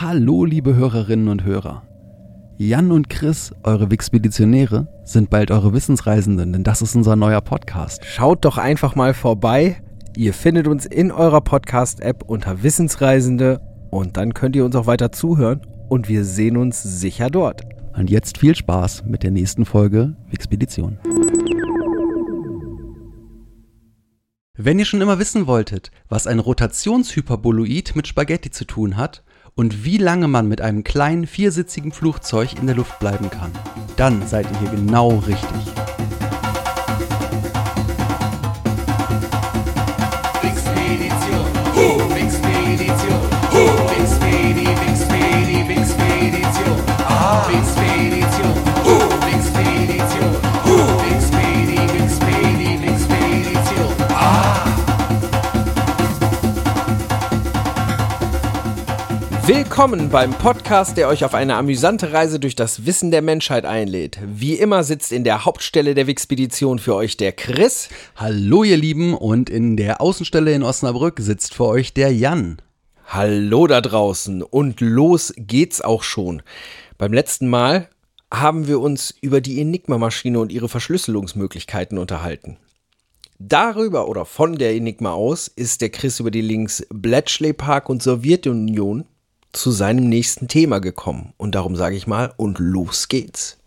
Hallo, liebe Hörerinnen und Hörer. Jan und Chris, eure Wixpeditionäre, sind bald eure Wissensreisenden, denn das ist unser neuer Podcast. Schaut doch einfach mal vorbei. Ihr findet uns in eurer Podcast-App unter Wissensreisende und dann könnt ihr uns auch weiter zuhören und wir sehen uns sicher dort. Und jetzt viel Spaß mit der nächsten Folge Wixpedition. Wenn ihr schon immer wissen wolltet, was ein Rotationshyperboloid mit Spaghetti zu tun hat und wie lange man mit einem kleinen viersitzigen Flugzeug in der Luft bleiben kann, dann seid ihr hier genau richtig. Willkommen beim Podcast, der euch auf eine amüsante Reise durch das Wissen der Menschheit einlädt. Wie immer sitzt in der Hauptstelle der Wixpedition für euch der Chris. Hallo ihr Lieben und in der Außenstelle in Osnabrück sitzt für euch der Jan. Hallo da draußen und los geht's auch schon. Beim letzten Mal haben wir uns über die Enigma-Maschine und ihre Verschlüsselungsmöglichkeiten unterhalten. Darüber oder von der Enigma aus ist der Chris über die Links Bletchley Park und Sowjetunion zu seinem nächsten Thema gekommen. Und darum sage ich mal, und los geht's.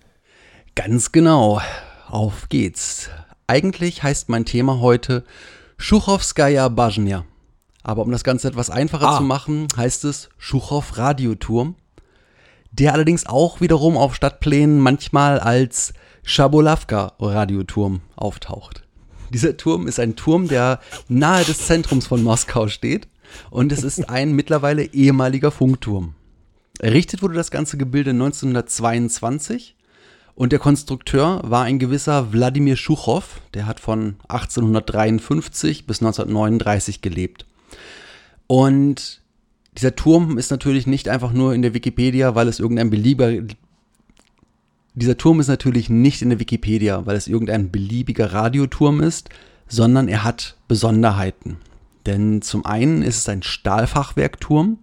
Ganz genau. Auf geht's. Eigentlich heißt mein Thema heute Schuchowskaja Bajnia. Aber um das Ganze etwas einfacher Ah. zu machen, heißt es Schuchow Radioturm, der allerdings auch wiederum auf Stadtplänen manchmal als Schabolawka Radioturm auftaucht. Dieser Turm ist ein Turm, der nahe des Zentrums von Moskau steht und es ist ein mittlerweile ehemaliger Funkturm. Errichtet wurde das ganze Gebilde 1922 und der Konstrukteur war ein gewisser Wladimir Schuchow, der hat von 1853 bis 1939 gelebt. Und dieser Turm ist natürlich nicht einfach nur in der Wikipedia, weil es irgendein beliebiger dieser Turm ist natürlich nicht in der Wikipedia, weil es irgendein beliebiger Radioturm ist, sondern er hat Besonderheiten. Denn zum einen ist es ein Stahlfachwerkturm.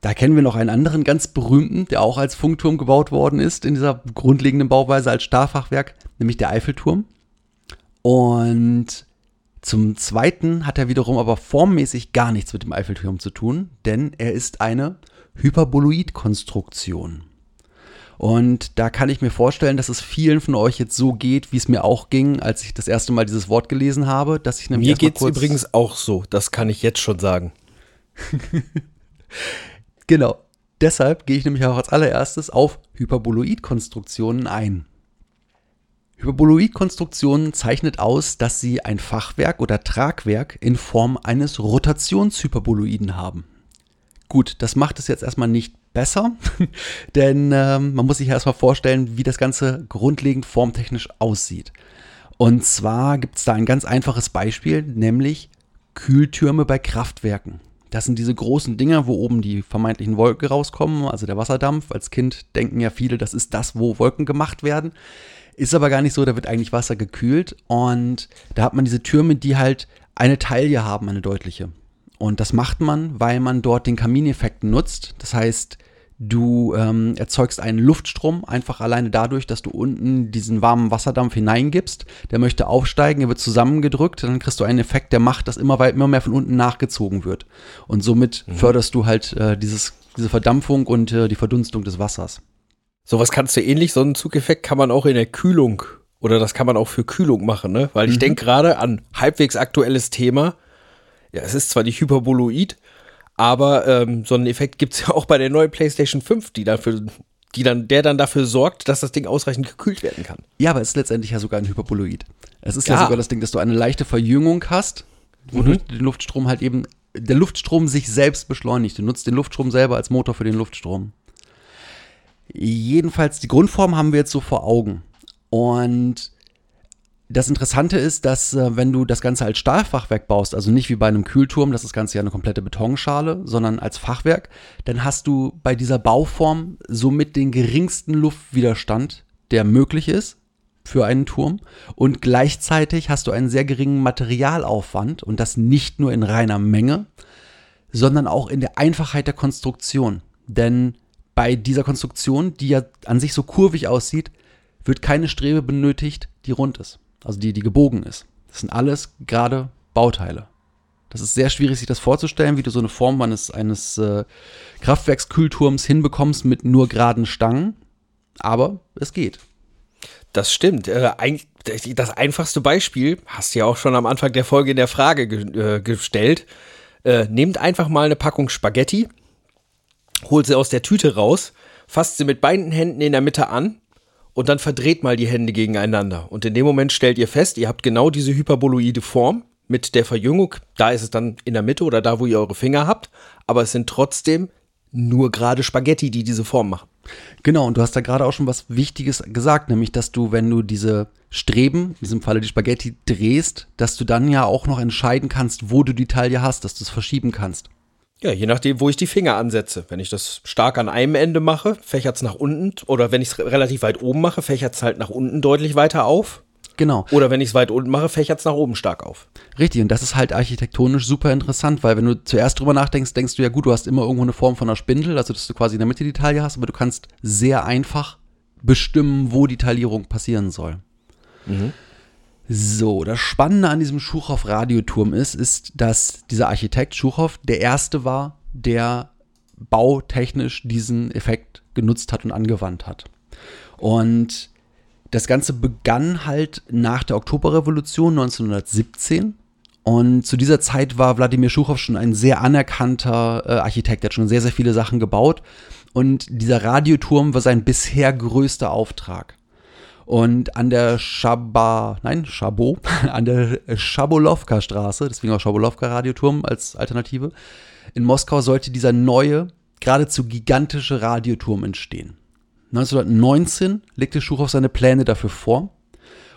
Da kennen wir noch einen anderen ganz berühmten, der auch als Funkturm gebaut worden ist, in dieser grundlegenden Bauweise als Stahlfachwerk, nämlich der Eiffelturm. Und zum Zweiten hat er wiederum aber formmäßig gar nichts mit dem Eiffelturm zu tun, denn er ist eine Hyperboloid-Konstruktion. Und da kann ich mir vorstellen, dass es vielen von euch jetzt so geht, wie es mir auch ging, als ich das erste Mal dieses Wort gelesen habe, dass ich nämlich Mir geht's kurz- übrigens auch so, das kann ich jetzt schon sagen. Genau. Deshalb gehe ich nämlich auch als allererstes auf Hyperboloid-Konstruktionen ein. Hyperboloid-Konstruktionen zeichnet aus, dass sie ein Fachwerk oder Tragwerk in Form eines Rotationshyperboloiden haben. Gut, das macht es jetzt erstmal nicht besser, denn ähm, man muss sich erstmal vorstellen, wie das Ganze grundlegend formtechnisch aussieht. Und zwar gibt es da ein ganz einfaches Beispiel, nämlich Kühltürme bei Kraftwerken. Das sind diese großen Dinger, wo oben die vermeintlichen Wolken rauskommen, also der Wasserdampf. Als Kind denken ja viele, das ist das, wo Wolken gemacht werden. Ist aber gar nicht so, da wird eigentlich Wasser gekühlt und da hat man diese Türme, die halt eine Taille haben, eine deutliche. Und das macht man, weil man dort den Kamineffekt nutzt. Das heißt, du ähm, erzeugst einen Luftstrom einfach alleine dadurch, dass du unten diesen warmen Wasserdampf hineingibst. Der möchte aufsteigen, er wird zusammengedrückt, dann kriegst du einen Effekt, der macht, dass immer, weit, immer mehr von unten nachgezogen wird. Und somit förderst du halt äh, dieses, diese Verdampfung und äh, die Verdunstung des Wassers. Sowas kannst du ähnlich, so einen Zugeffekt kann man auch in der Kühlung oder das kann man auch für Kühlung machen, ne? Weil ich denke gerade an halbwegs aktuelles Thema. Ja, es ist zwar nicht Hyperboloid, aber ähm, so einen Effekt gibt's ja auch bei der neuen PlayStation 5, die dafür, die dann, der dann dafür sorgt, dass das Ding ausreichend gekühlt werden kann. Ja, aber es ist letztendlich ja sogar ein Hyperboloid. Es ist ja, Ja. sogar das Ding, dass du eine leichte Verjüngung hast, wodurch den Luftstrom halt eben, der Luftstrom sich selbst beschleunigt. Du nutzt den Luftstrom selber als Motor für den Luftstrom. Jedenfalls, die Grundform haben wir jetzt so vor Augen. Und das Interessante ist, dass äh, wenn du das Ganze als Stahlfachwerk baust, also nicht wie bei einem Kühlturm, das ist das Ganze ja eine komplette Betonschale, sondern als Fachwerk, dann hast du bei dieser Bauform somit den geringsten Luftwiderstand, der möglich ist für einen Turm. Und gleichzeitig hast du einen sehr geringen Materialaufwand und das nicht nur in reiner Menge, sondern auch in der Einfachheit der Konstruktion. Denn bei dieser Konstruktion, die ja an sich so kurvig aussieht, wird keine Strebe benötigt, die rund ist. Also die, die gebogen ist. Das sind alles gerade Bauteile. Das ist sehr schwierig, sich das vorzustellen, wie du so eine Form eines, eines äh, Kraftwerkskühlturms hinbekommst mit nur geraden Stangen. Aber es geht. Das stimmt. Äh, das einfachste Beispiel hast du ja auch schon am Anfang der Folge in der Frage ge äh, gestellt. Äh, nehmt einfach mal eine Packung Spaghetti, holt sie aus der Tüte raus, fasst sie mit beiden Händen in der Mitte an und dann verdreht mal die Hände gegeneinander. Und in dem Moment stellt ihr fest, ihr habt genau diese hyperboloide Form mit der Verjüngung. Da ist es dann in der Mitte oder da, wo ihr eure Finger habt. Aber es sind trotzdem nur gerade Spaghetti, die diese Form machen. Genau, und du hast da gerade auch schon was Wichtiges gesagt, nämlich, dass du, wenn du diese Streben, in diesem Falle die Spaghetti, drehst, dass du dann ja auch noch entscheiden kannst, wo du die Taille hast, dass du es verschieben kannst. Ja, je nachdem, wo ich die Finger ansetze. Wenn ich das stark an einem Ende mache, fächert es nach unten. Oder wenn ich es relativ weit oben mache, fächert es halt nach unten deutlich weiter auf. Genau. Oder wenn ich es weit unten mache, fächert es nach oben stark auf. Richtig, und das ist halt architektonisch super interessant, weil wenn du zuerst drüber nachdenkst, denkst du ja gut, du hast immer irgendwo eine Form von einer Spindel, also dass du quasi in der Mitte die Taille hast, aber du kannst sehr einfach bestimmen, wo die Taillierung passieren soll. So, das Spannende an diesem Schuchow-Radioturm ist, ist, dass dieser Architekt Schuchow der erste war, der bautechnisch diesen Effekt genutzt hat und angewandt hat. Und das Ganze begann halt nach der Oktoberrevolution 1917. Und zu dieser Zeit war Wladimir Schuchow schon ein sehr anerkannter äh, Architekt. Er hat schon sehr, sehr viele Sachen gebaut. Und dieser Radioturm war sein bisher größter Auftrag. Und an der Schaba, nein, Chabot, an der Schabolowka Straße, deswegen auch Schabolowka Radioturm als Alternative, in Moskau sollte dieser neue, geradezu gigantische Radioturm entstehen. 1919 legte Schuchow seine Pläne dafür vor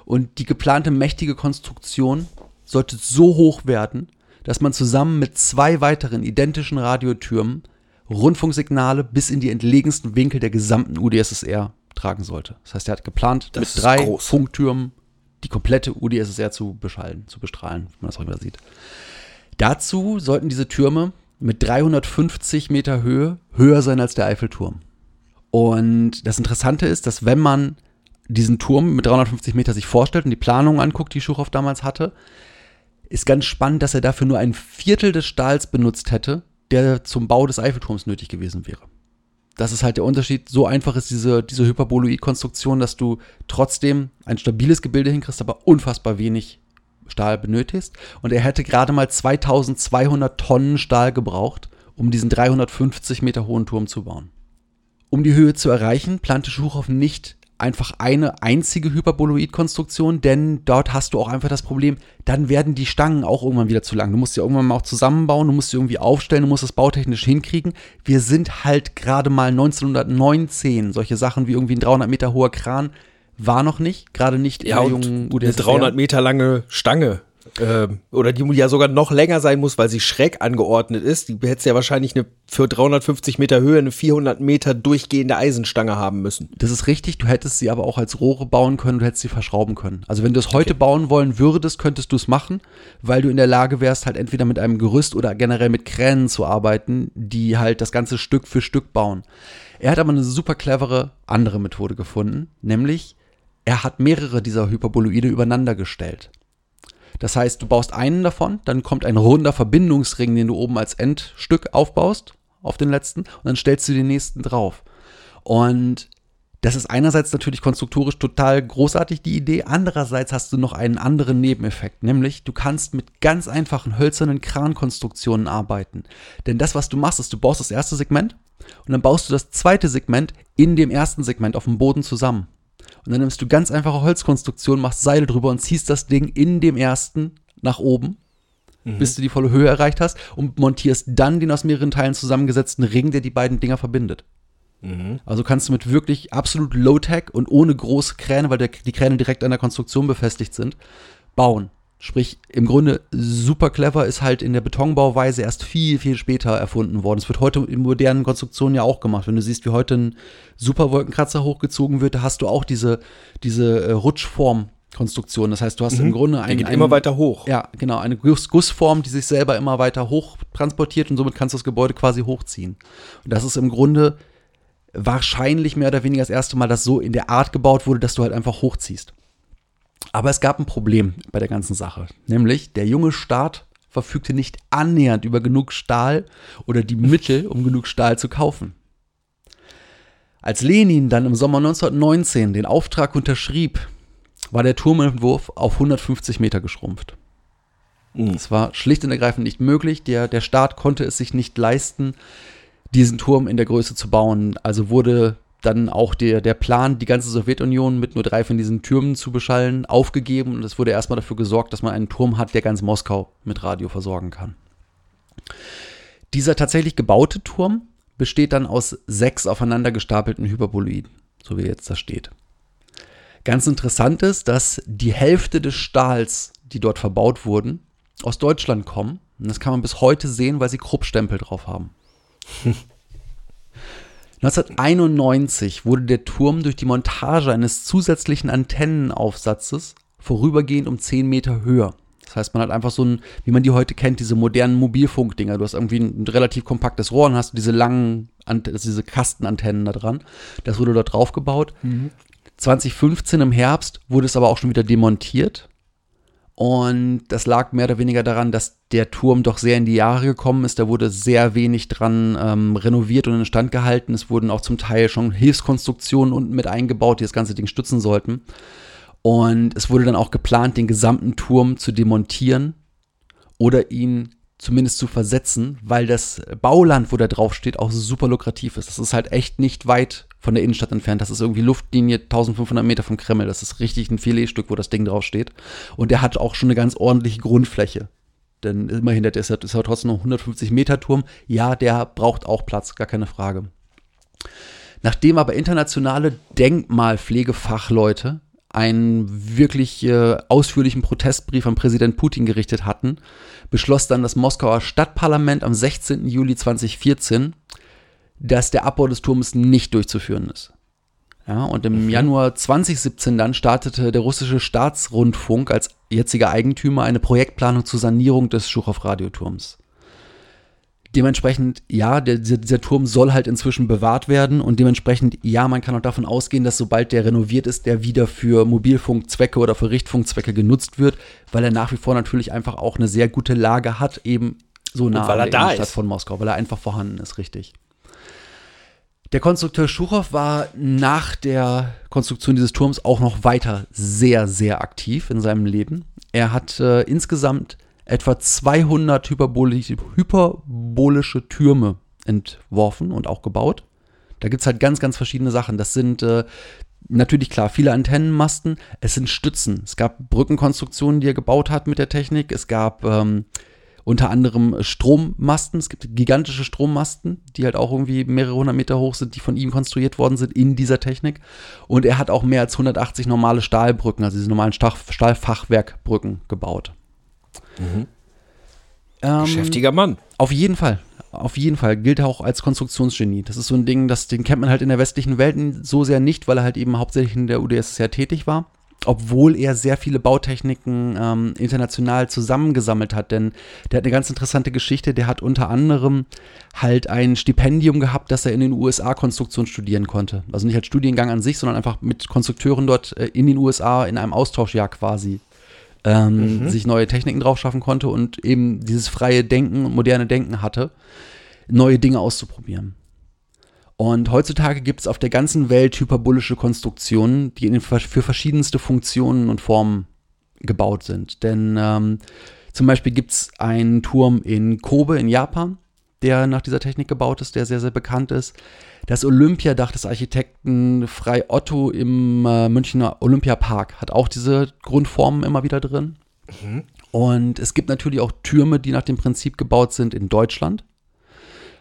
und die geplante mächtige Konstruktion sollte so hoch werden, dass man zusammen mit zwei weiteren identischen Radiotürmen Rundfunksignale bis in die entlegensten Winkel der gesamten UdSSR tragen sollte. Das heißt, er hat geplant, Das mit drei groß. Funktürmen die komplette UdSSR zu beschallen, zu bestrahlen, wie man das auch immer sieht. Dazu sollten diese Türme mit 350 Meter Höhe höher sein als der Eiffelturm. Und das Interessante ist, dass wenn man diesen Turm mit 350 Meter sich vorstellt und die Planung anguckt, die Schuchow damals hatte, ist ganz spannend, dass er dafür nur ein Viertel des Stahls benutzt hätte, der zum Bau des Eiffelturms nötig gewesen wäre. Das ist halt der Unterschied. So einfach ist diese, diese Hyperboloid-Konstruktion, dass du trotzdem ein stabiles Gebilde hinkriegst, aber unfassbar wenig Stahl benötigst. Und er hätte gerade mal 2200 Tonnen Stahl gebraucht, um diesen 350 Meter hohen Turm zu bauen. Um die Höhe zu erreichen, plante Schuchow nicht einfach eine einzige Hyperboloid-Konstruktion, denn dort hast du auch einfach das Problem, dann werden die Stangen auch irgendwann wieder zu lang. Du musst sie irgendwann mal auch zusammenbauen, du musst sie irgendwie aufstellen, du musst es bautechnisch hinkriegen. Wir sind halt gerade mal 1919. Solche Sachen wie irgendwie ein 300 Meter hoher Kran war noch nicht, gerade nicht Ja, und eine UdSSR. 300 Meter lange Stange. Ähm, oder die ja sogar noch länger sein muss, weil sie schräg angeordnet ist. Die hätte ja wahrscheinlich eine, für 350 Meter Höhe eine 400 Meter durchgehende Eisenstange haben müssen. Das ist richtig, du hättest sie aber auch als Rohre bauen können, du hättest sie verschrauben können. Also wenn du es heute bauen wollen würdest, könntest du es machen, weil du in der Lage wärst, halt entweder mit einem Gerüst oder generell mit Kränen zu arbeiten, die halt das ganze Stück für Stück bauen. Er hat aber eine super clevere andere Methode gefunden, nämlich er hat mehrere dieser Hyperboloide übereinander gestellt. Das heißt, du baust einen davon, dann kommt ein runder Verbindungsring, den du oben als Endstück aufbaust, auf den letzten, und dann stellst du den nächsten drauf. Und das ist einerseits natürlich konstruktorisch total großartig, die Idee. Andererseits hast du noch einen anderen Nebeneffekt, nämlich du kannst mit ganz einfachen hölzernen Krankonstruktionen arbeiten. Denn das, was du machst, ist, du baust das erste Segment und dann baust du das zweite Segment in dem ersten Segment auf dem Boden zusammen. Und dann nimmst du ganz einfache Holzkonstruktionen, machst Seile drüber und ziehst das Ding in dem ersten nach oben, bis du die volle Höhe erreicht hast und montierst dann den aus mehreren Teilen zusammengesetzten Ring, der die beiden Dinger verbindet. Also kannst du mit wirklich absolut Low-Tech und ohne große Kräne, weil der, die Kräne direkt an der Konstruktion befestigt sind, bauen. Sprich, im Grunde super clever ist halt in der Betonbauweise erst viel, viel später erfunden worden. Es wird heute in modernen Konstruktionen ja auch gemacht. Wenn du siehst, wie heute ein Superwolkenkratzer hochgezogen wird, da hast du auch diese, diese äh, Rutschform Konstruktion. Das heißt, du hast im Grunde Der ein, geht ein, immer weiter hoch. Ja, genau, eine Guss Gussform, die sich selber immer weiter hoch transportiert und somit kannst du das Gebäude quasi hochziehen. Und das ist im Grunde wahrscheinlich mehr oder weniger das erste Mal, dass so in der Art gebaut wurde, dass du halt einfach hochziehst. Aber es gab ein Problem bei der ganzen Sache. Nämlich, der junge Staat verfügte nicht annähernd über genug Stahl oder die Mittel, um genug Stahl zu kaufen. Als Lenin dann im Sommer 1919 den Auftrag unterschrieb, war der Turmentwurf auf 150 Meter geschrumpft. Es war schlicht und ergreifend nicht möglich. Der, der Staat konnte es sich nicht leisten, diesen Turm in der Größe zu bauen. Also wurde dann auch der, der Plan, die ganze Sowjetunion mit nur drei von diesen Türmen zu beschallen, aufgegeben. Und es wurde erstmal dafür gesorgt, dass man einen Turm hat, der ganz Moskau mit Radio versorgen kann. Dieser tatsächlich gebaute Turm besteht dann aus sechs aufeinander gestapelten Hyperboloiden, so wie jetzt da steht. Ganz interessant ist, dass die Hälfte des Stahls, die dort verbaut wurden, aus Deutschland kommen. Und das kann man bis heute sehen, weil sie Kruppstempel drauf haben. 1991 wurde der Turm durch die Montage eines zusätzlichen Antennenaufsatzes vorübergehend um 10 Meter höher. Das heißt, man hat einfach so ein, wie man die heute kennt, diese modernen Mobilfunkdinger. Du hast irgendwie ein, ein relativ kompaktes Rohr und hast diese langen, Ant- also diese Kastenantennen da dran. Das wurde dort drauf gebaut. 2015 im Herbst wurde es aber auch schon wieder demontiert. Und das lag mehr oder weniger daran, dass der Turm doch sehr in die Jahre gekommen ist. Da wurde sehr wenig dran ähm, renoviert und instand gehalten. Es wurden auch zum Teil schon Hilfskonstruktionen unten mit eingebaut, die das ganze Ding stützen sollten. Und es wurde dann auch geplant, den gesamten Turm zu demontieren oder ihn zumindest zu versetzen, weil das Bauland, wo da drauf steht, auch super lukrativ ist. Das ist halt echt nicht weit von der Innenstadt entfernt. Das ist irgendwie Luftlinie 1500 Meter vom Kreml. Das ist richtig ein Filetstück, wo das Ding drauf steht. Und der hat auch schon eine ganz ordentliche Grundfläche. Denn immerhin, der ist ja, ist ja trotzdem noch ein 150 Meter Turm. Ja, der braucht auch Platz, gar keine Frage. Nachdem aber internationale Denkmalpflegefachleute einen wirklich äh, ausführlichen Protestbrief an Präsident Putin gerichtet hatten, beschloss dann das Moskauer Stadtparlament am 16. Juli 2014, dass der Abbau des Turmes nicht durchzuführen ist. Ja, und im Januar 2017 dann startete der russische Staatsrundfunk als jetziger Eigentümer eine Projektplanung zur Sanierung des Schuchow-Radioturms. Dementsprechend, ja, der, dieser, dieser Turm soll halt inzwischen bewahrt werden und dementsprechend, ja, man kann auch davon ausgehen, dass sobald der renoviert ist, der wieder für Mobilfunkzwecke oder für Richtfunkzwecke genutzt wird, weil er nach wie vor natürlich einfach auch eine sehr gute Lage hat, eben so nah an der ist. von Moskau, weil er einfach vorhanden ist, richtig. Der Konstrukteur Schuchow war nach der Konstruktion dieses Turms auch noch weiter sehr, sehr aktiv in seinem Leben. Er hat äh, insgesamt etwa 200 hyperbolische, hyperbolische Türme entworfen und auch gebaut. Da gibt es halt ganz, ganz verschiedene Sachen. Das sind äh, natürlich klar viele Antennenmasten, es sind Stützen. Es gab Brückenkonstruktionen, die er gebaut hat mit der Technik. Es gab ähm, unter anderem Strommasten. Es gibt gigantische Strommasten, die halt auch irgendwie mehrere hundert Meter hoch sind, die von ihm konstruiert worden sind in dieser Technik. Und er hat auch mehr als 180 normale Stahlbrücken, also diese normalen Stahl Stahlfachwerkbrücken gebaut. Ähm, Geschäftiger Mann. auf jeden Fall. Auf jeden Fall gilt er auch als Konstruktionsgenie. Das ist so ein Ding, das, den kennt man halt in der westlichen Welt so sehr nicht, weil er halt eben hauptsächlich in der UdSSR tätig war. Obwohl er sehr viele Bautechniken ähm, international zusammengesammelt hat. Denn der hat eine ganz interessante Geschichte. Der hat unter anderem halt ein Stipendium gehabt, dass er in den USA Konstruktion studieren konnte. Also nicht als Studiengang an sich, sondern einfach mit Konstrukteuren dort äh, in den USA in einem Austauschjahr quasi ähm, sich neue Techniken drauf schaffen konnte und eben dieses freie Denken und moderne Denken hatte, neue Dinge auszuprobieren. Und heutzutage gibt es auf der ganzen Welt hyperbolische Konstruktionen, die für verschiedenste Funktionen und Formen gebaut sind. Denn ähm, zum Beispiel gibt es einen Turm in Kobe in Japan, der nach dieser Technik gebaut ist, der sehr, sehr bekannt ist. Das Olympiadach des Architekten Frei Otto im äh, Münchner Olympiapark hat auch diese Grundformen immer wieder drin. Und es gibt natürlich auch Türme, die nach dem Prinzip gebaut sind in Deutschland.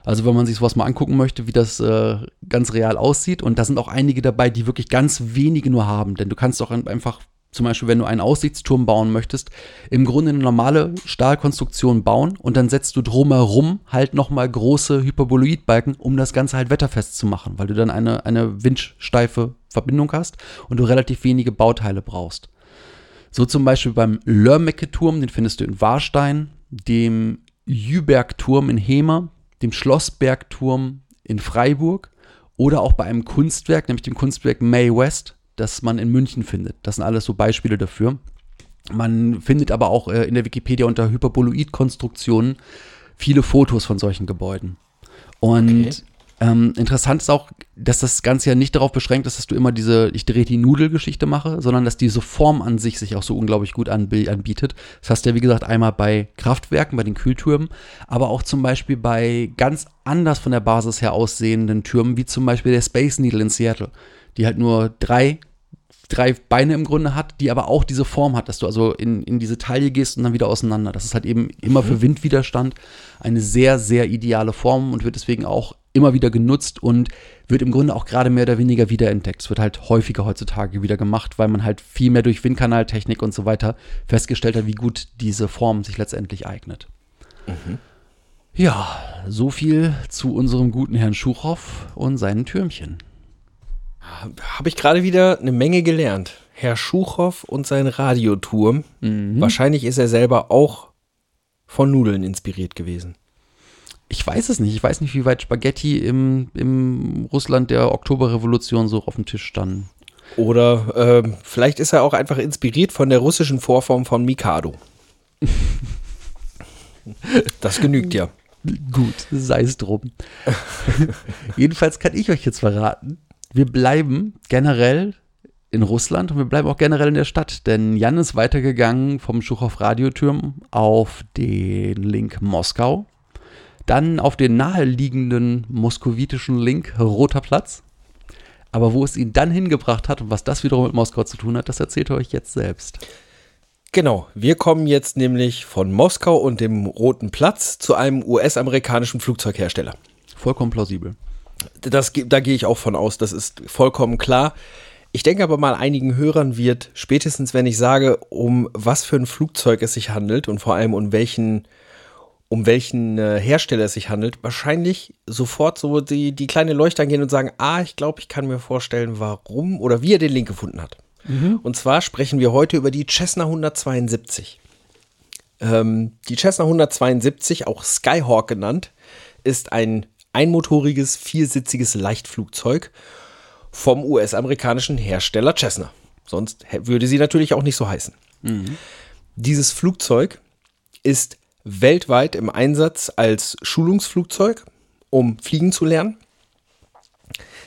Also wenn man sich sowas mal angucken möchte, wie das äh, ganz real aussieht. Und da sind auch einige dabei, die wirklich ganz wenige nur haben. Denn du kannst auch ein- einfach, zum Beispiel, wenn du einen Aussichtsturm bauen möchtest, im Grunde eine normale Stahlkonstruktion bauen und dann setzt du drumherum halt nochmal große Hyperboloidbalken, um das Ganze halt wetterfest zu machen, weil du dann eine, eine windsteife Verbindung hast und du relativ wenige Bauteile brauchst. So zum Beispiel beim Lörmecke-Turm, den findest du in Warstein, dem Jüberg-Turm in Hemer, dem Schlossberg-Turm in Freiburg oder auch bei einem Kunstwerk, nämlich dem Kunstwerk May West, das man in München findet. Das sind alles so Beispiele dafür. Man findet aber auch äh, in der Wikipedia unter Hyperboloid-Konstruktionen viele Fotos von solchen Gebäuden. Und Okay. Ähm, interessant ist auch, dass das Ganze ja nicht darauf beschränkt ist, dass du immer diese ich drehe die Nudelgeschichte mache, sondern dass diese Form an sich sich auch so unglaublich gut anbi- anbietet. Das hast du ja, wie gesagt, einmal bei Kraftwerken, bei den Kühltürmen, aber auch zum Beispiel bei ganz anders von der Basis her aussehenden Türmen, wie zum Beispiel der Space Needle in Seattle, die halt nur drei drei Beine im Grunde hat, die aber auch diese Form hat, dass du also in, in diese Taille gehst und dann wieder auseinander. Das ist halt eben immer für Windwiderstand eine sehr, sehr ideale Form und wird deswegen auch immer wieder genutzt und wird im Grunde auch gerade mehr oder weniger wiederentdeckt. Es wird halt häufiger heutzutage wieder gemacht, weil man halt viel mehr durch Windkanaltechnik und so weiter festgestellt hat, wie gut diese Form sich letztendlich eignet. Ja, so viel zu unserem guten Herrn Schuchow und seinen Türmchen. Habe ich gerade wieder eine Menge gelernt. Herr Schuchow und sein Radioturm. Wahrscheinlich ist er selber auch von Nudeln inspiriert gewesen. Ich weiß es nicht. Ich weiß nicht, wie weit Spaghetti im, im Russland der Oktoberrevolution so auf dem Tisch standen. Oder ähm, vielleicht ist er auch einfach inspiriert von der russischen Vorform von Mikado. Das genügt ja. Gut, sei es drum. Jedenfalls kann ich euch jetzt verraten, wir bleiben generell in Russland und wir bleiben auch generell in der Stadt, denn Jan ist weitergegangen vom Schuchow Radiotürm auf den Link Moskau, dann auf den naheliegenden moskowitischen Link Roter Platz. Aber wo es ihn dann hingebracht hat und was das wiederum mit Moskau zu tun hat, das erzählt er euch jetzt selbst. Genau, wir kommen jetzt nämlich von Moskau und dem Roten Platz zu einem US-amerikanischen Flugzeughersteller. Vollkommen plausibel. Das, da gehe ich auch von aus, das ist vollkommen klar. Ich denke aber mal, einigen Hörern wird, spätestens wenn ich sage, um was für ein Flugzeug es sich handelt und vor allem um welchen, um welchen äh, Hersteller es sich handelt, wahrscheinlich sofort so die, die kleine Leuchte angehen und sagen, ah, ich glaube, ich kann mir vorstellen, warum oder wie er den Link gefunden hat. Und zwar sprechen wir heute über die Cessna 172. Ähm, die Cessna 172, auch Skyhawk genannt, ist ein einmotoriges, viersitziges Leichtflugzeug vom US-amerikanischen Hersteller Cessna. Sonst würde sie natürlich auch nicht so heißen. Dieses Flugzeug ist weltweit im Einsatz als Schulungsflugzeug, um fliegen zu lernen.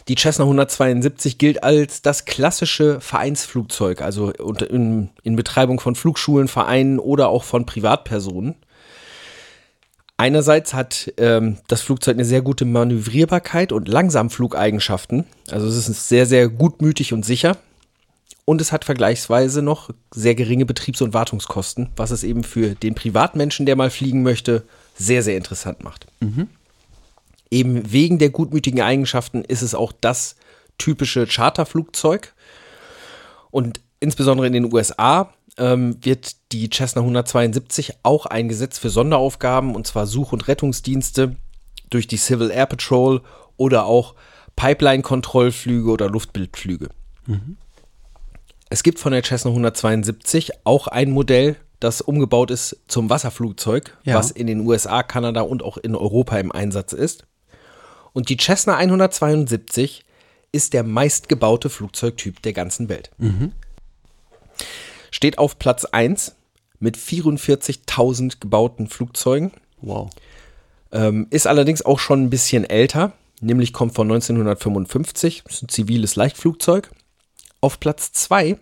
Die Cessna 172 gilt als das klassische Vereinsflugzeug, also in, in Betreibung von Flugschulen, Vereinen oder auch von Privatpersonen. Einerseits hat ähm, das Flugzeug eine sehr gute Manövrierbarkeit und Langsamflugeigenschaften. Also es ist sehr, sehr gutmütig und sicher. Und es hat vergleichsweise noch sehr geringe Betriebs- und Wartungskosten, was es eben für den Privatmenschen, der mal fliegen möchte, sehr, sehr interessant macht. Eben wegen der gutmütigen Eigenschaften ist es auch das typische Charterflugzeug. Und insbesondere in den USA ähm, wird die Cessna 172 auch eingesetzt für Sonderaufgaben, und zwar Such- und Rettungsdienste durch die Civil Air Patrol oder auch Pipeline-Kontrollflüge oder Luftbildflüge. Es gibt von der Cessna 172 auch ein Modell, das umgebaut ist zum Wasserflugzeug, Ja. was in den USA, Kanada und auch in Europa im Einsatz ist. Und die Cessna 172 ist der meistgebaute Flugzeugtyp der ganzen Welt. Steht auf Platz 1 mit 44.000 gebauten Flugzeugen. Wow. Ähm, ist allerdings auch schon ein bisschen älter, nämlich kommt von 1955, ist ein ziviles Leichtflugzeug. Auf Platz 2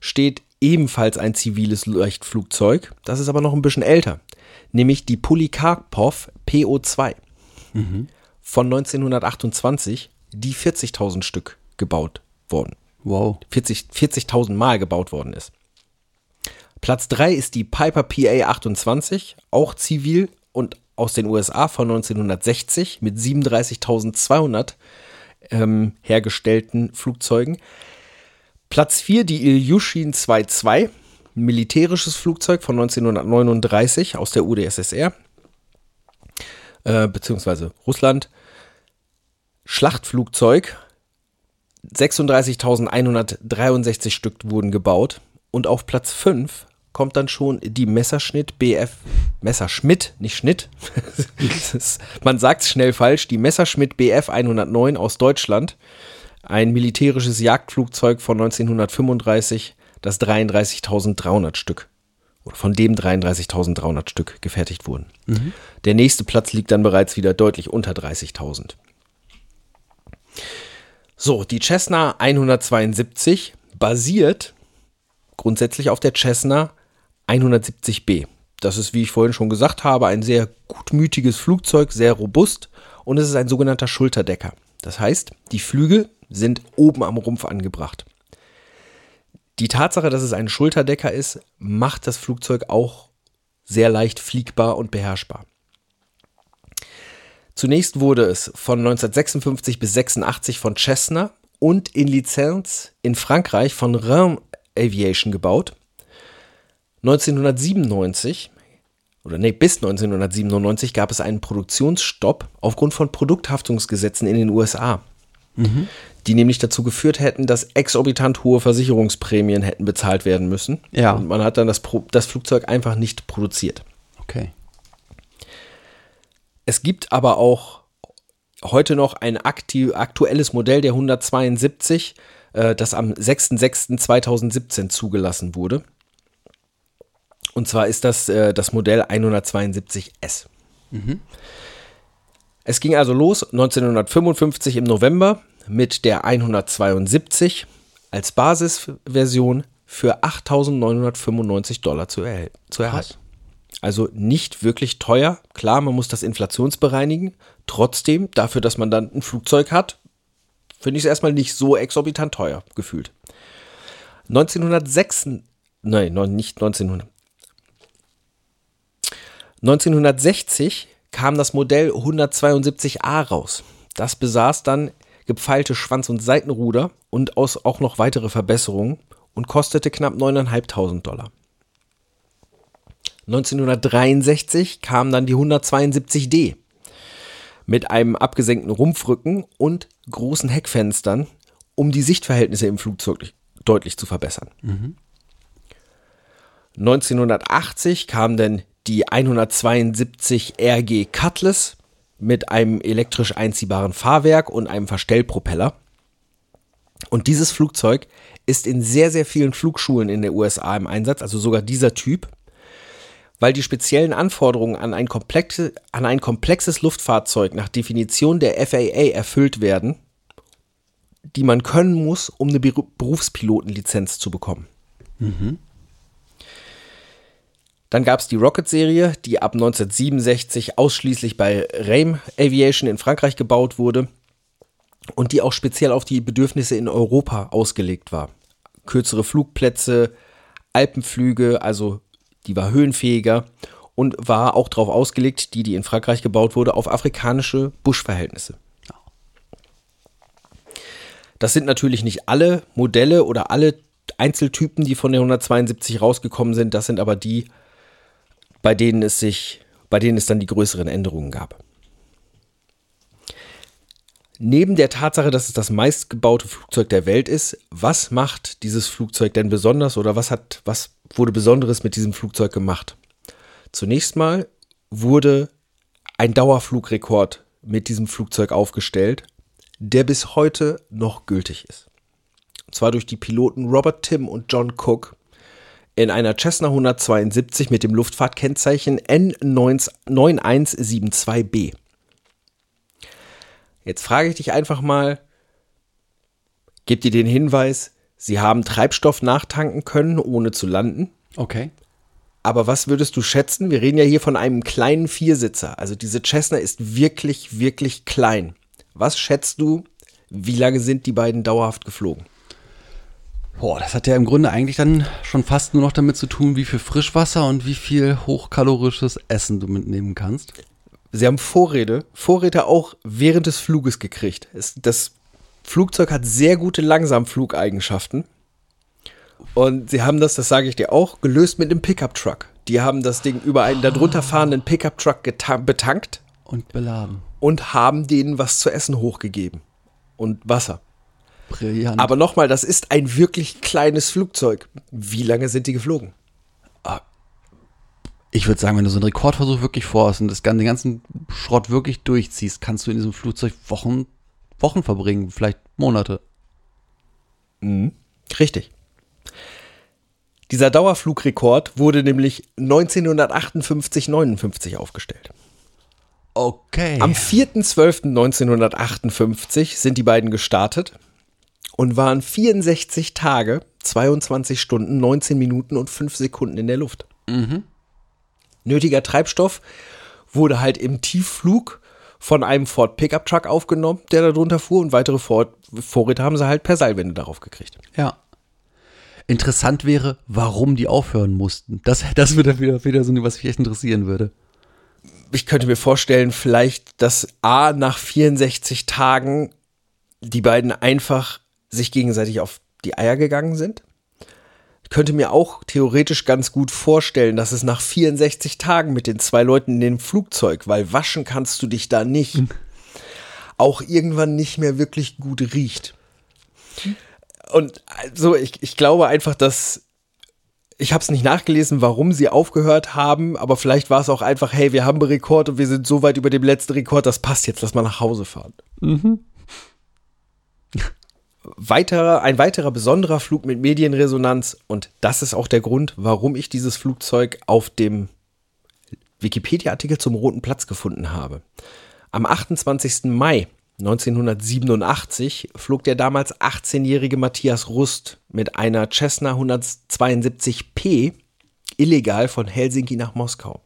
steht ebenfalls ein ziviles Leichtflugzeug, das ist aber noch ein bisschen älter, nämlich die Polikarpov PO2 von 1928, die 40.000 Stück gebaut wurden. Wow. 40 40.000 Mal gebaut worden ist. Platz 3 ist die Piper PA-28, auch zivil und aus den USA von 1960 mit 37.200 ähm, hergestellten Flugzeugen. Platz 4 die Ilyushin 22, ein militärisches Flugzeug von 1939 aus der UdSSR, äh, beziehungsweise Russland. Schlachtflugzeug 36.163 Stück wurden gebaut Und auf Platz 5 kommt dann schon die Messerschnitt BF, Messerschmitt, nicht Schnitt. Ist, man sagt es schnell falsch, die Messerschmitt BF 109 aus Deutschland. Ein militärisches Jagdflugzeug von 1935, das 33.300 Stück oder von dem 33.300 Stück gefertigt wurden. Der nächste Platz liegt dann bereits wieder deutlich unter 30.000. So, die Cessna 172 basiert grundsätzlich auf der Cessna 170B. Das ist, wie ich vorhin schon gesagt habe, ein sehr gutmütiges Flugzeug, sehr robust und es ist ein sogenannter Schulterdecker. Das heißt, die Flügel sind oben am Rumpf angebracht. Die Tatsache, dass es ein Schulterdecker ist, macht das Flugzeug auch sehr leicht fliegbar und beherrschbar. Zunächst wurde es von 1956 bis 86 von Cessna und in Lizenz in Frankreich von Rhin Aviation gebaut. 1997 oder nee, bis 1997 gab es einen Produktionsstopp aufgrund von Produkthaftungsgesetzen in den USA, die nämlich dazu geführt hätten, dass exorbitant hohe Versicherungsprämien hätten bezahlt werden müssen. Ja. Und man hat dann das, Pro das Flugzeug einfach nicht produziert. Okay. Es gibt aber auch heute noch ein aktuelles Modell der 172, äh, das am 6.6.2017 zugelassen wurde. Und zwar ist das äh, das Modell 172S. Es ging also los 1955 im November mit der 172 als Basisversion für 8.995 Dollar zu, erhält, zu erhalten. Also nicht wirklich teuer. Klar, man muss das inflationsbereinigen. Trotzdem, dafür, dass man dann ein Flugzeug hat, finde ich es erstmal nicht so exorbitant teuer gefühlt. 1906, nein, nicht 1900. 1960 kam das Modell 172a raus. Das besaß dann gepfeilte Schwanz- und Seitenruder und aus auch noch weitere Verbesserungen und kostete knapp 9.500 Dollar. 1963 kam dann die 172D mit einem abgesenkten Rumpfrücken und großen Heckfenstern, um die Sichtverhältnisse im Flugzeug deutlich zu verbessern. 1980 kam dann die 172 RG Cutlass mit einem elektrisch einziehbaren Fahrwerk und einem Verstellpropeller. Und dieses Flugzeug ist in sehr, sehr vielen Flugschulen in der USA im Einsatz, also sogar dieser Typ, weil die speziellen Anforderungen an ein, komplexe, an ein komplexes Luftfahrzeug nach Definition der FAA erfüllt werden, die man können muss, um eine Beru- Berufspilotenlizenz zu bekommen. Dann gab es die Rocket-Serie, die ab 1967 ausschließlich bei Rame Aviation in Frankreich gebaut wurde und die auch speziell auf die Bedürfnisse in Europa ausgelegt war. Kürzere Flugplätze, Alpenflüge, also die war höhenfähiger und war auch darauf ausgelegt, die, die in Frankreich gebaut wurde, auf afrikanische Buschverhältnisse. Das sind natürlich nicht alle Modelle oder alle Einzeltypen, die von der 172 rausgekommen sind. Das sind aber die, bei denen es sich, bei denen es dann die größeren Änderungen gab. Neben der Tatsache, dass es das meistgebaute Flugzeug der Welt ist, was macht dieses Flugzeug denn besonders oder was hat, was wurde Besonderes mit diesem Flugzeug gemacht? Zunächst mal wurde ein Dauerflugrekord mit diesem Flugzeug aufgestellt, der bis heute noch gültig ist. Und zwar durch die Piloten Robert Tim und John Cook in einer Cessna 172 mit dem Luftfahrtkennzeichen N9172B. Jetzt frage ich dich einfach mal, gebt ihr den Hinweis, sie haben Treibstoff nachtanken können, ohne zu landen? Okay. Aber was würdest du schätzen? Wir reden ja hier von einem kleinen Viersitzer. Also diese Cessna ist wirklich, wirklich klein. Was schätzt du, wie lange sind die beiden dauerhaft geflogen? Boah, das hat ja im Grunde eigentlich dann schon fast nur noch damit zu tun, wie viel Frischwasser und wie viel hochkalorisches Essen du mitnehmen kannst. Sie haben Vorräte, Vorräte auch während des Fluges gekriegt. Es, das Flugzeug hat sehr gute Langsamflugeigenschaften. Und sie haben das, das sage ich dir auch, gelöst mit einem Pickup-Truck. Die haben das Ding über einen darunter fahrenden Pickup-Truck betankt Und beladen. und haben denen was zu essen hochgegeben. Und Wasser. Brillant. Aber nochmal, das ist ein wirklich kleines Flugzeug. Wie lange sind die geflogen? ich würde sagen, wenn du so einen Rekordversuch wirklich vorhast und das, gan- den ganzen Schrott wirklich durchziehst, kannst du in diesem Flugzeug Wochen, Wochen verbringen, vielleicht Monate. Richtig. Dieser Dauerflugrekord wurde nämlich 1958-59 aufgestellt. Okay. Am 4.12.1958 sind die beiden gestartet und waren 64 Tage, 22 Stunden, 19 Minuten und 5 Sekunden in der Luft. Nötiger Treibstoff wurde halt im Tiefflug von einem Ford Pickup Truck aufgenommen, der da drunter fuhr und weitere Vor Vorräte haben sie halt per Seilwinde darauf gekriegt. Ja. Interessant wäre, warum die aufhören mussten. Das, das würde wieder, wieder so, was mich echt interessieren würde. ich könnte mir vorstellen, vielleicht, dass A nach 64 Tagen die beiden einfach sich gegenseitig auf die Eier gegangen sind. Ich könnte mir auch theoretisch ganz gut vorstellen, dass es nach 64 Tagen mit den zwei Leuten in dem Flugzeug, weil waschen kannst du dich da nicht, auch irgendwann nicht mehr wirklich gut riecht. Und also ich, ich glaube einfach, dass ich habe es nicht nachgelesen, warum sie aufgehört haben, aber vielleicht war es auch einfach, hey, wir haben einen Rekord und wir sind so weit über dem letzten Rekord, das passt jetzt, lass mal nach Hause fahren. Weiterer, ein weiterer besonderer Flug mit Medienresonanz und das ist auch der Grund, warum ich dieses Flugzeug auf dem Wikipedia-Artikel zum Roten Platz gefunden habe. Am 28. Mai 1987 flog der damals 18-jährige Matthias Rust mit einer Cessna 172P illegal von Helsinki nach Moskau.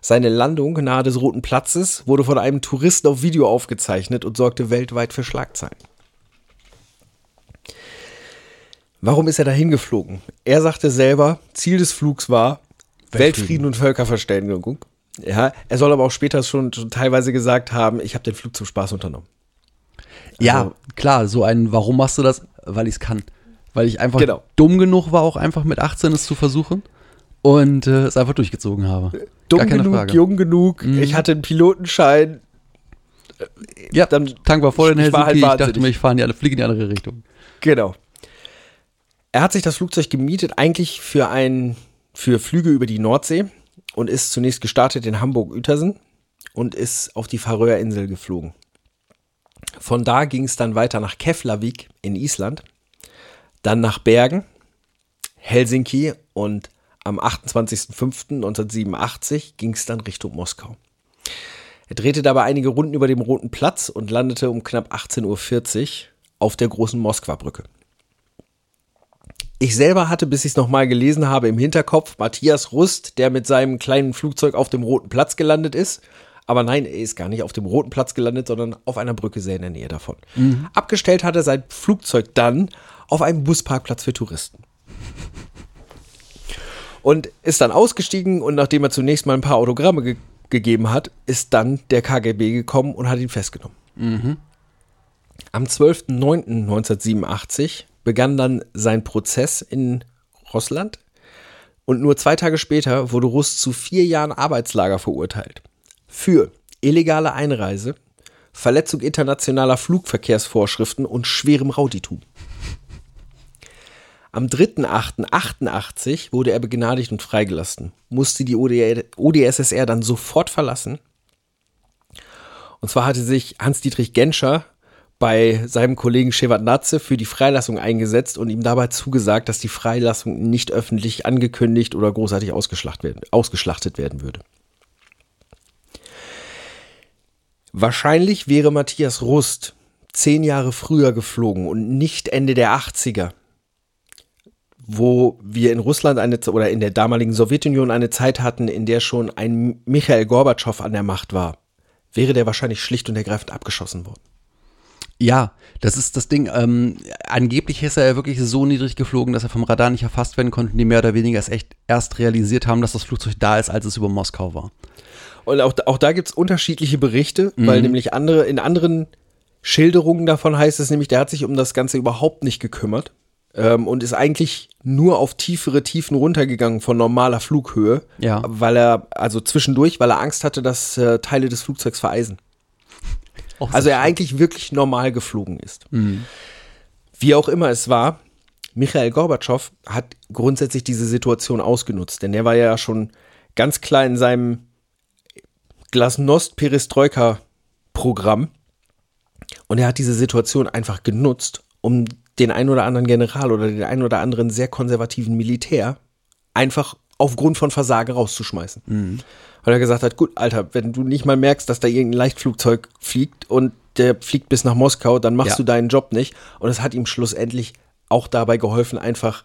Seine Landung nahe des Roten Platzes wurde von einem Touristen auf Video aufgezeichnet und sorgte weltweit für Schlagzeilen. Warum ist er dahin geflogen? Er sagte selber, Ziel des Flugs war Weltfrieden, und Völkerverständigung. Ja, er soll aber auch später schon, schon teilweise gesagt haben, ich habe den Flug zum Spaß unternommen. Ja, Also- klar, so ein, warum machst du das? Weil ich es kann. Weil ich einfach Genau. dumm genug war, auch einfach mit 18 es zu versuchen und äh, es einfach durchgezogen habe. Dumm genug, Frage. jung genug, ich hatte einen Pilotenschein. Ja, Dann- Tank war voll in ich war halt Helsinki. ich dachte wahnsinnig. mir, ich fahre in die, fliege in die andere Richtung. Genau. Er hat sich das Flugzeug gemietet, eigentlich für ein, für Flüge über die Nordsee und ist zunächst gestartet in Hamburg-Uetersen und ist auf die Färöerinsel geflogen. Von da ging es dann weiter nach Keflavik in Island, dann nach Bergen, Helsinki und am 28.05.1987 ging es dann Richtung Moskau. Er drehte dabei einige Runden über dem Roten Platz und landete um knapp 18.40 Uhr auf der großen Moskwa-Brücke. Ich selber hatte, bis ich es nochmal gelesen habe, im Hinterkopf Matthias Rust, der mit seinem kleinen Flugzeug auf dem Roten Platz gelandet ist. Aber nein, er ist gar nicht auf dem Roten Platz gelandet, sondern auf einer Brücke sehr in der Nähe davon. Abgestellt hat er sein Flugzeug dann auf einem Busparkplatz für Touristen. Und ist dann ausgestiegen und nachdem er zunächst mal ein paar Autogramme ge gegeben hat, ist dann der KGB gekommen und hat ihn festgenommen. Am 12.09.1987 begann dann sein Prozess in Russland und nur zwei Tage später wurde Rust zu vier Jahren Arbeitslager verurteilt. Für illegale Einreise, Verletzung internationaler Flugverkehrsvorschriften und schwerem Rauditum. Am 3.8.88 wurde er begnadigt und freigelassen, musste die OD OdSSR dann sofort verlassen. Und zwar hatte sich Hans-Dietrich Genscher bei seinem Kollegen Shevardnadze für die Freilassung eingesetzt und ihm dabei zugesagt, dass die Freilassung nicht öffentlich angekündigt oder großartig ausgeschlachtet werden, ausgeschlachtet werden würde. Wahrscheinlich wäre Matthias Rust zehn Jahre früher geflogen und nicht Ende der 80er, wo wir in Russland eine oder in der damaligen Sowjetunion eine Zeit hatten, in der schon ein Michael Gorbatschow an der Macht war, wäre der wahrscheinlich schlicht und ergreifend abgeschossen worden. Ja, das ist das Ding. Ähm, angeblich ist er ja wirklich so niedrig geflogen, dass er vom Radar nicht erfasst werden konnte, die mehr oder weniger es echt erst realisiert haben, dass das Flugzeug da ist, als es über Moskau war. Und auch, auch da gibt es unterschiedliche Berichte, weil nämlich andere, in anderen Schilderungen davon heißt es nämlich, der hat sich um das Ganze überhaupt nicht gekümmert ähm, und ist eigentlich nur auf tiefere Tiefen runtergegangen von normaler Flughöhe, Ja. weil er, also zwischendurch, weil er Angst hatte, dass äh, Teile des Flugzeugs vereisen. Auch Also er eigentlich wirklich normal geflogen ist. Wie auch immer es war, Michael Gorbatschow hat grundsätzlich diese Situation ausgenutzt, denn er war ja schon ganz klar in seinem Glasnost-Perestroika-Programm und er hat diese Situation einfach genutzt, um den ein oder anderen General oder den ein oder anderen sehr konservativen Militär einfach aufgrund von Versagen rauszuschmeißen. Mhm. Weil er gesagt hat, gut, Alter, wenn du nicht mal merkst, dass da irgendein Leichtflugzeug fliegt und der fliegt bis nach Moskau, dann machst Ja. du deinen Job nicht. Und es hat ihm schlussendlich auch dabei geholfen, einfach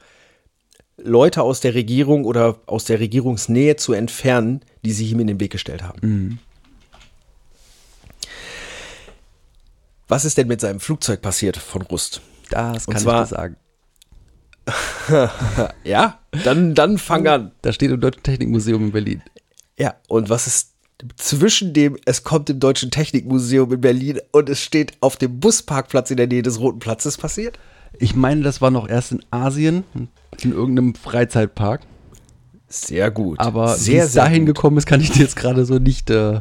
Leute aus der Regierung oder aus der Regierungsnähe zu entfernen, die sich ihm in den Weg gestellt haben. Was ist denn mit seinem Flugzeug passiert von Rust? Das Und kann zwar- ich dir sagen. Ja, dann, dann fang an. Da steht im Deutschen Technikmuseum in Berlin. Ja, und was ist zwischen dem, es kommt im Deutschen Technikmuseum in Berlin und es steht auf dem Busparkplatz in der Nähe des Roten Platzes passiert? Ich meine, das war noch erst in Asien, in irgendeinem Freizeitpark. Sehr gut. Aber wie es dahin gut. gekommen ist, kann ich dir jetzt gerade so nicht. Äh,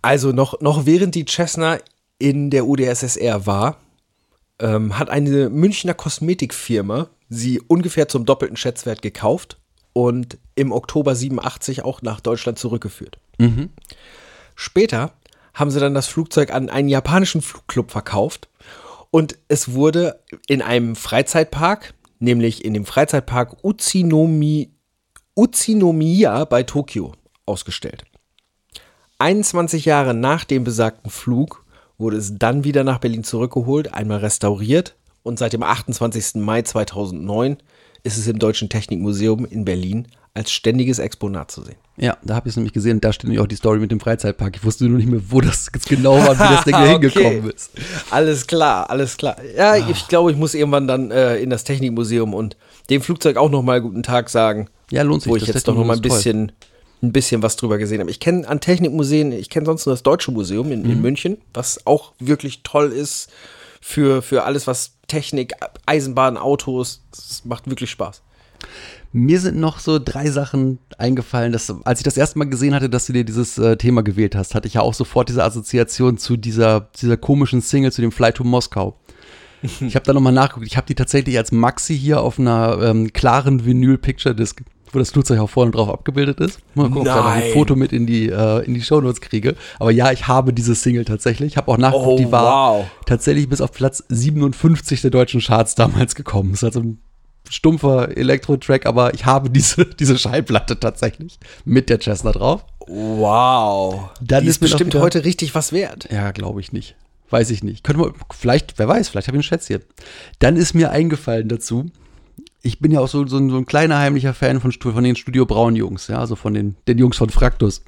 Also noch, noch während die Cessna in der UdSSR war, ähm, hat eine Münchner Kosmetikfirma sie ungefähr zum doppelten Schätzwert gekauft und im Oktober 87 auch nach Deutschland zurückgeführt. Später haben sie dann das Flugzeug an einen japanischen Flugclub verkauft und es wurde in einem Freizeitpark, nämlich in dem Freizeitpark Uchinomi, Uchinomiya bei Tokio, ausgestellt. 21 Jahre nach dem besagten Flug wurde es dann wieder nach Berlin zurückgeholt, einmal restauriert und seit dem 28. Mai 2009 ist es im Deutschen Technikmuseum in Berlin als ständiges Exponat zu sehen. ja, da habe ich es nämlich gesehen. Da steht nämlich auch die Story mit dem Freizeitpark. Ich wusste nur nicht mehr, wo das jetzt genau war, wie das Ding da hingekommen ist. Alles klar, alles klar. Ja, ich glaube, ich muss irgendwann dann äh, in das Technikmuseum und dem Flugzeug auch nochmal guten Tag sagen, Ja, lohnt sich. wo ich Das jetzt doch nochmal ein bisschen, ein bisschen was drüber gesehen habe. Ich kenne an Technikmuseen, ich kenne sonst nur das Deutsche Museum in, in Mhm. München, was auch wirklich toll ist für, für alles, was Technik, Eisenbahn, Autos, es macht wirklich Spaß. Mir sind noch so drei Sachen eingefallen, dass, als ich das erste Mal gesehen hatte, dass du dir dieses äh, Thema gewählt hast, hatte ich ja auch sofort diese Assoziation zu dieser, dieser komischen Single, zu dem Fly to Moskau. Ich habe da nochmal nachgeguckt. Ich habe die tatsächlich als Maxi hier auf einer ähm, klaren Vinyl-Picture-Disc, wo das Flugzeug auch vorne drauf abgebildet ist. Mal gucken, ob ich da noch ein Nein. Foto mit in die, äh, in die Shownotes kriege. Aber ja, ich habe diese Single tatsächlich. Ich habe auch nachgeguckt, Oh, die war wow. tatsächlich bis auf Platz 57 der deutschen Charts damals gekommen. Das ist also ein stumpfer Elektro-Track, aber ich habe diese, diese Schallplatte tatsächlich mit der Cessna drauf. Wow. Dann Die ist ist bestimmt wieder- heute richtig was wert. Ja, glaube ich nicht. Weiß ich nicht. Könnte man, vielleicht, wer weiß, vielleicht habe ich ein Schätzchen. Dann ist mir eingefallen dazu, ich bin ja auch so, so, ein, so ein kleiner heimlicher Fan von, von den Studio Braun Jungs, ja, also von den, den Jungs von Fraktus.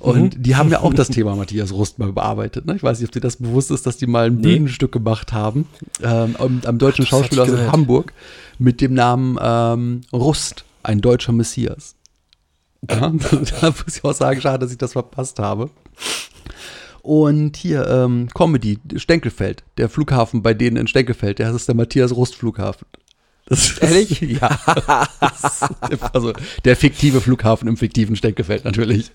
Und die haben ja auch das Thema Matthias Rust mal bearbeitet. Ne? Ich weiß nicht, ob dir das bewusst ist, dass die mal ein Bühnenstück gemacht haben ähm, am, am deutschen das hatte ich Schauspieler aus gehört. Hamburg mit dem Namen ähm, Rust, ein deutscher Messias. Ja, da muss ich auch sagen, schade, dass ich das verpasst habe. Und hier, ähm, Comedy, Stenkelfeld, der Flughafen bei denen in Stenkelfeld, der ist der Matthias Rust Flughafen. Das ist, Ehrlich? Ja. Ist, also der fiktive Flughafen im fiktiven Stenkelfeld natürlich.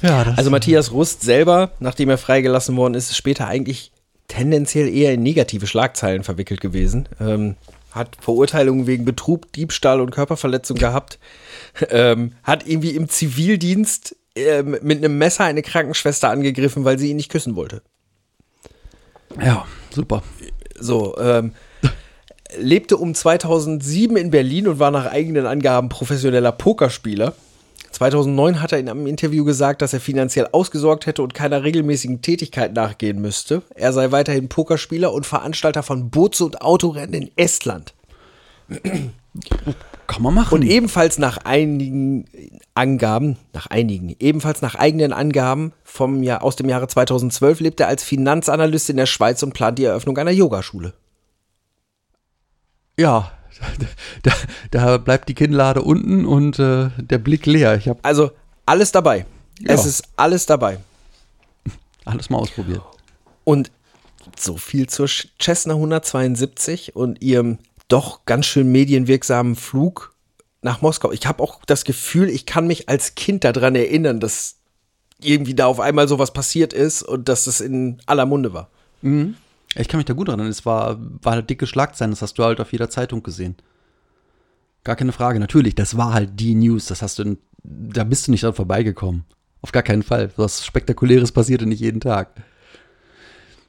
Ja, das Also Matthias Rust selber, nachdem er freigelassen worden ist, ist später eigentlich tendenziell eher in negative Schlagzeilen verwickelt gewesen. Ähm, hat Verurteilungen wegen Betrug, Diebstahl und Körperverletzung gehabt. Ähm, hat irgendwie im Zivildienst ähm, mit einem Messer eine Krankenschwester angegriffen, weil sie ihn nicht küssen wollte. ja, super. So, ähm, lebte um 2007 in Berlin und war nach eigenen Angaben professioneller Pokerspieler. 2009 hat er in einem Interview gesagt, dass er finanziell ausgesorgt hätte und keiner regelmäßigen Tätigkeit nachgehen müsste. Er sei weiterhin Pokerspieler und Veranstalter von Boots- und Autorennen in Estland. Kann man machen. Und ebenfalls nach einigen Angaben, nach einigen, ebenfalls nach eigenen Angaben vom Jahr, aus dem Jahre 2012 lebt er als Finanzanalyst in der Schweiz und plant die Eröffnung einer Yogaschule. Ja, da, da bleibt die Kinnlade unten und äh, der Blick leer. Ich habe Also alles dabei. Ja. Es ist alles dabei. alles mal ausprobiert. Und so viel zur Cessna 172 und ihrem doch ganz schön medienwirksamen Flug nach Moskau. Ich habe auch das Gefühl, ich kann mich als Kind daran erinnern, dass irgendwie da auf einmal sowas passiert ist und dass es in aller Munde war. Ich kann mich da gut erinnern. Es war, war halt dicke Schlagzeilen, das hast du halt auf jeder Zeitung gesehen. Gar keine Frage. Natürlich, das war halt die News. Das hast du, da bist du nicht dran vorbeigekommen. Auf gar keinen Fall. Was Spektakuläres passierte nicht jeden Tag.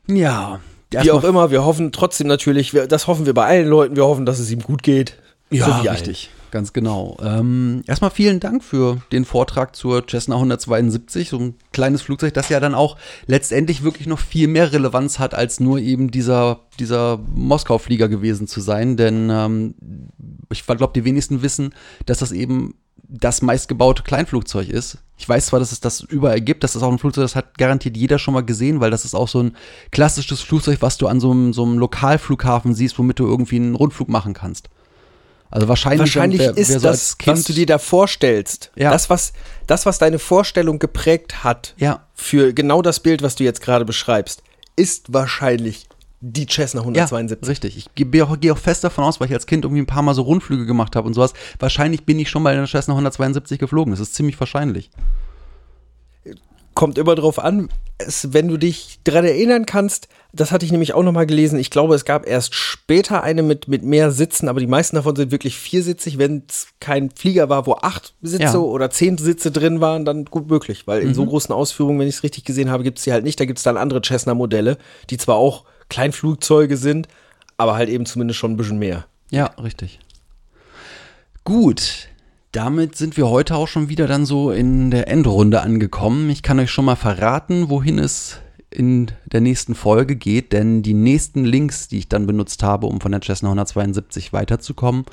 Ja. Wie auch immer, wir hoffen trotzdem natürlich, wir, das hoffen wir bei allen Leuten, wir hoffen, dass es ihm gut geht. Ja, So wie allen. Ganz genau. Ähm, erstmal vielen Dank für den Vortrag zur Cessna 172, so ein kleines Flugzeug, das ja dann auch letztendlich wirklich noch viel mehr Relevanz hat, als nur eben dieser, dieser Moskau-Flieger gewesen zu sein. Denn ähm, ich glaube, die wenigsten wissen, dass das eben das meistgebaute Kleinflugzeug ist. Ich weiß zwar, dass es das überall gibt, das ist auch ein Flugzeug, das hat garantiert jeder schon mal gesehen, weil das ist auch so ein klassisches Flugzeug, was du an so einem, so einem Lokalflughafen siehst, womit du irgendwie einen Rundflug machen kannst. Also wahrscheinlich, Wahrscheinlich wer- wer ist so das, Kind, was du dir da vorstellst, Ja. das, was, das, was deine Vorstellung geprägt hat, Ja. für genau das Bild, was du jetzt gerade beschreibst, ist wahrscheinlich die Cessna ja, 172. richtig. Ich gehe auch, geh auch fest davon aus, weil ich als Kind irgendwie ein paar Mal so Rundflüge gemacht habe und sowas. Wahrscheinlich bin ich schon mal in der Cessna 172 geflogen. Das ist ziemlich wahrscheinlich. Kommt immer drauf an, es, wenn du dich dran erinnern kannst, das hatte ich nämlich auch nochmal gelesen. Ich glaube, es gab erst später eine mit, mit mehr Sitzen, aber die meisten davon sind wirklich viersitzig. Wenn es kein Flieger war, wo acht Sitze Ja. oder zehn Sitze drin waren, dann gut möglich. Weil in so großen Ausführungen, wenn ich es richtig gesehen habe, gibt es die halt nicht. Da gibt es dann andere Cessna-Modelle, die zwar auch Kleinflugzeuge sind, aber halt eben zumindest schon ein bisschen mehr. Ja, richtig. Gut, damit sind wir heute auch schon wieder dann so in der Endrunde angekommen. Ich kann euch schon mal verraten, wohin es in der nächsten Folge geht, denn die nächsten Links, die ich dann benutzt habe, um von der Cessna 172 weiterzukommen,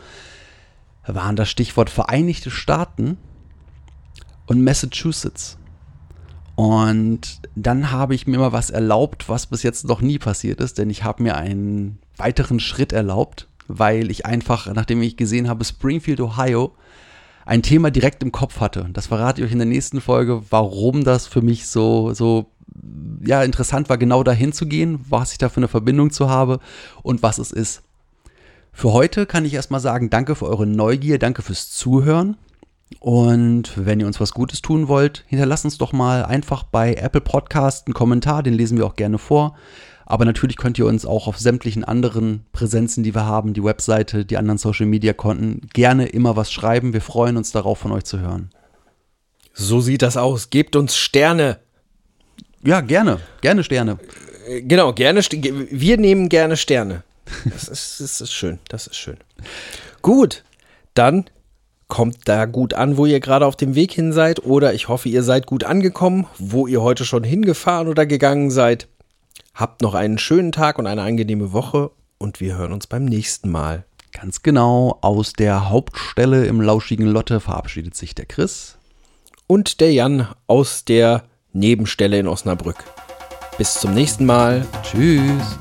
waren das Stichwort Vereinigte Staaten und Massachusetts. Und dann habe ich mir mal was erlaubt, was bis jetzt noch nie passiert ist, denn ich habe mir einen weiteren Schritt erlaubt, weil ich einfach, nachdem ich gesehen habe, Springfield, Ohio, ein Thema direkt im Kopf hatte. Das verrate ich euch in der nächsten Folge, warum das für mich so, so ja, interessant war, genau dahin zu gehen, was ich da für eine Verbindung zu habe und was es ist. Für heute kann ich erstmal sagen, danke für eure Neugier, danke fürs Zuhören. Und wenn ihr uns was Gutes tun wollt, hinterlasst uns doch mal einfach bei Apple Podcast einen Kommentar, den lesen wir auch gerne vor. Aber natürlich könnt ihr uns auch auf sämtlichen anderen Präsenzen, die wir haben, die Webseite, die anderen Social Media Konten, gerne immer was schreiben. Wir freuen uns darauf, von euch zu hören. So sieht das aus. Gebt uns Sterne. Ja, gerne. Gerne Sterne. Äh, Genau, gerne. Wir nehmen gerne Sterne. Das ist, das ist schön. Das ist schön. Gut, dann kommt da gut an, wo ihr gerade auf dem Weg hin seid. Oder ich hoffe, ihr seid gut angekommen, wo ihr heute schon hingefahren oder gegangen seid. Habt noch einen schönen Tag und eine angenehme Woche. Und wir hören uns beim nächsten Mal. Ganz genau, aus der Hauptstelle im lauschigen Lotte verabschiedet sich der Chris. Und der Jan aus der Nebenstelle in Osnabrück. Bis zum nächsten Mal. Tschüss.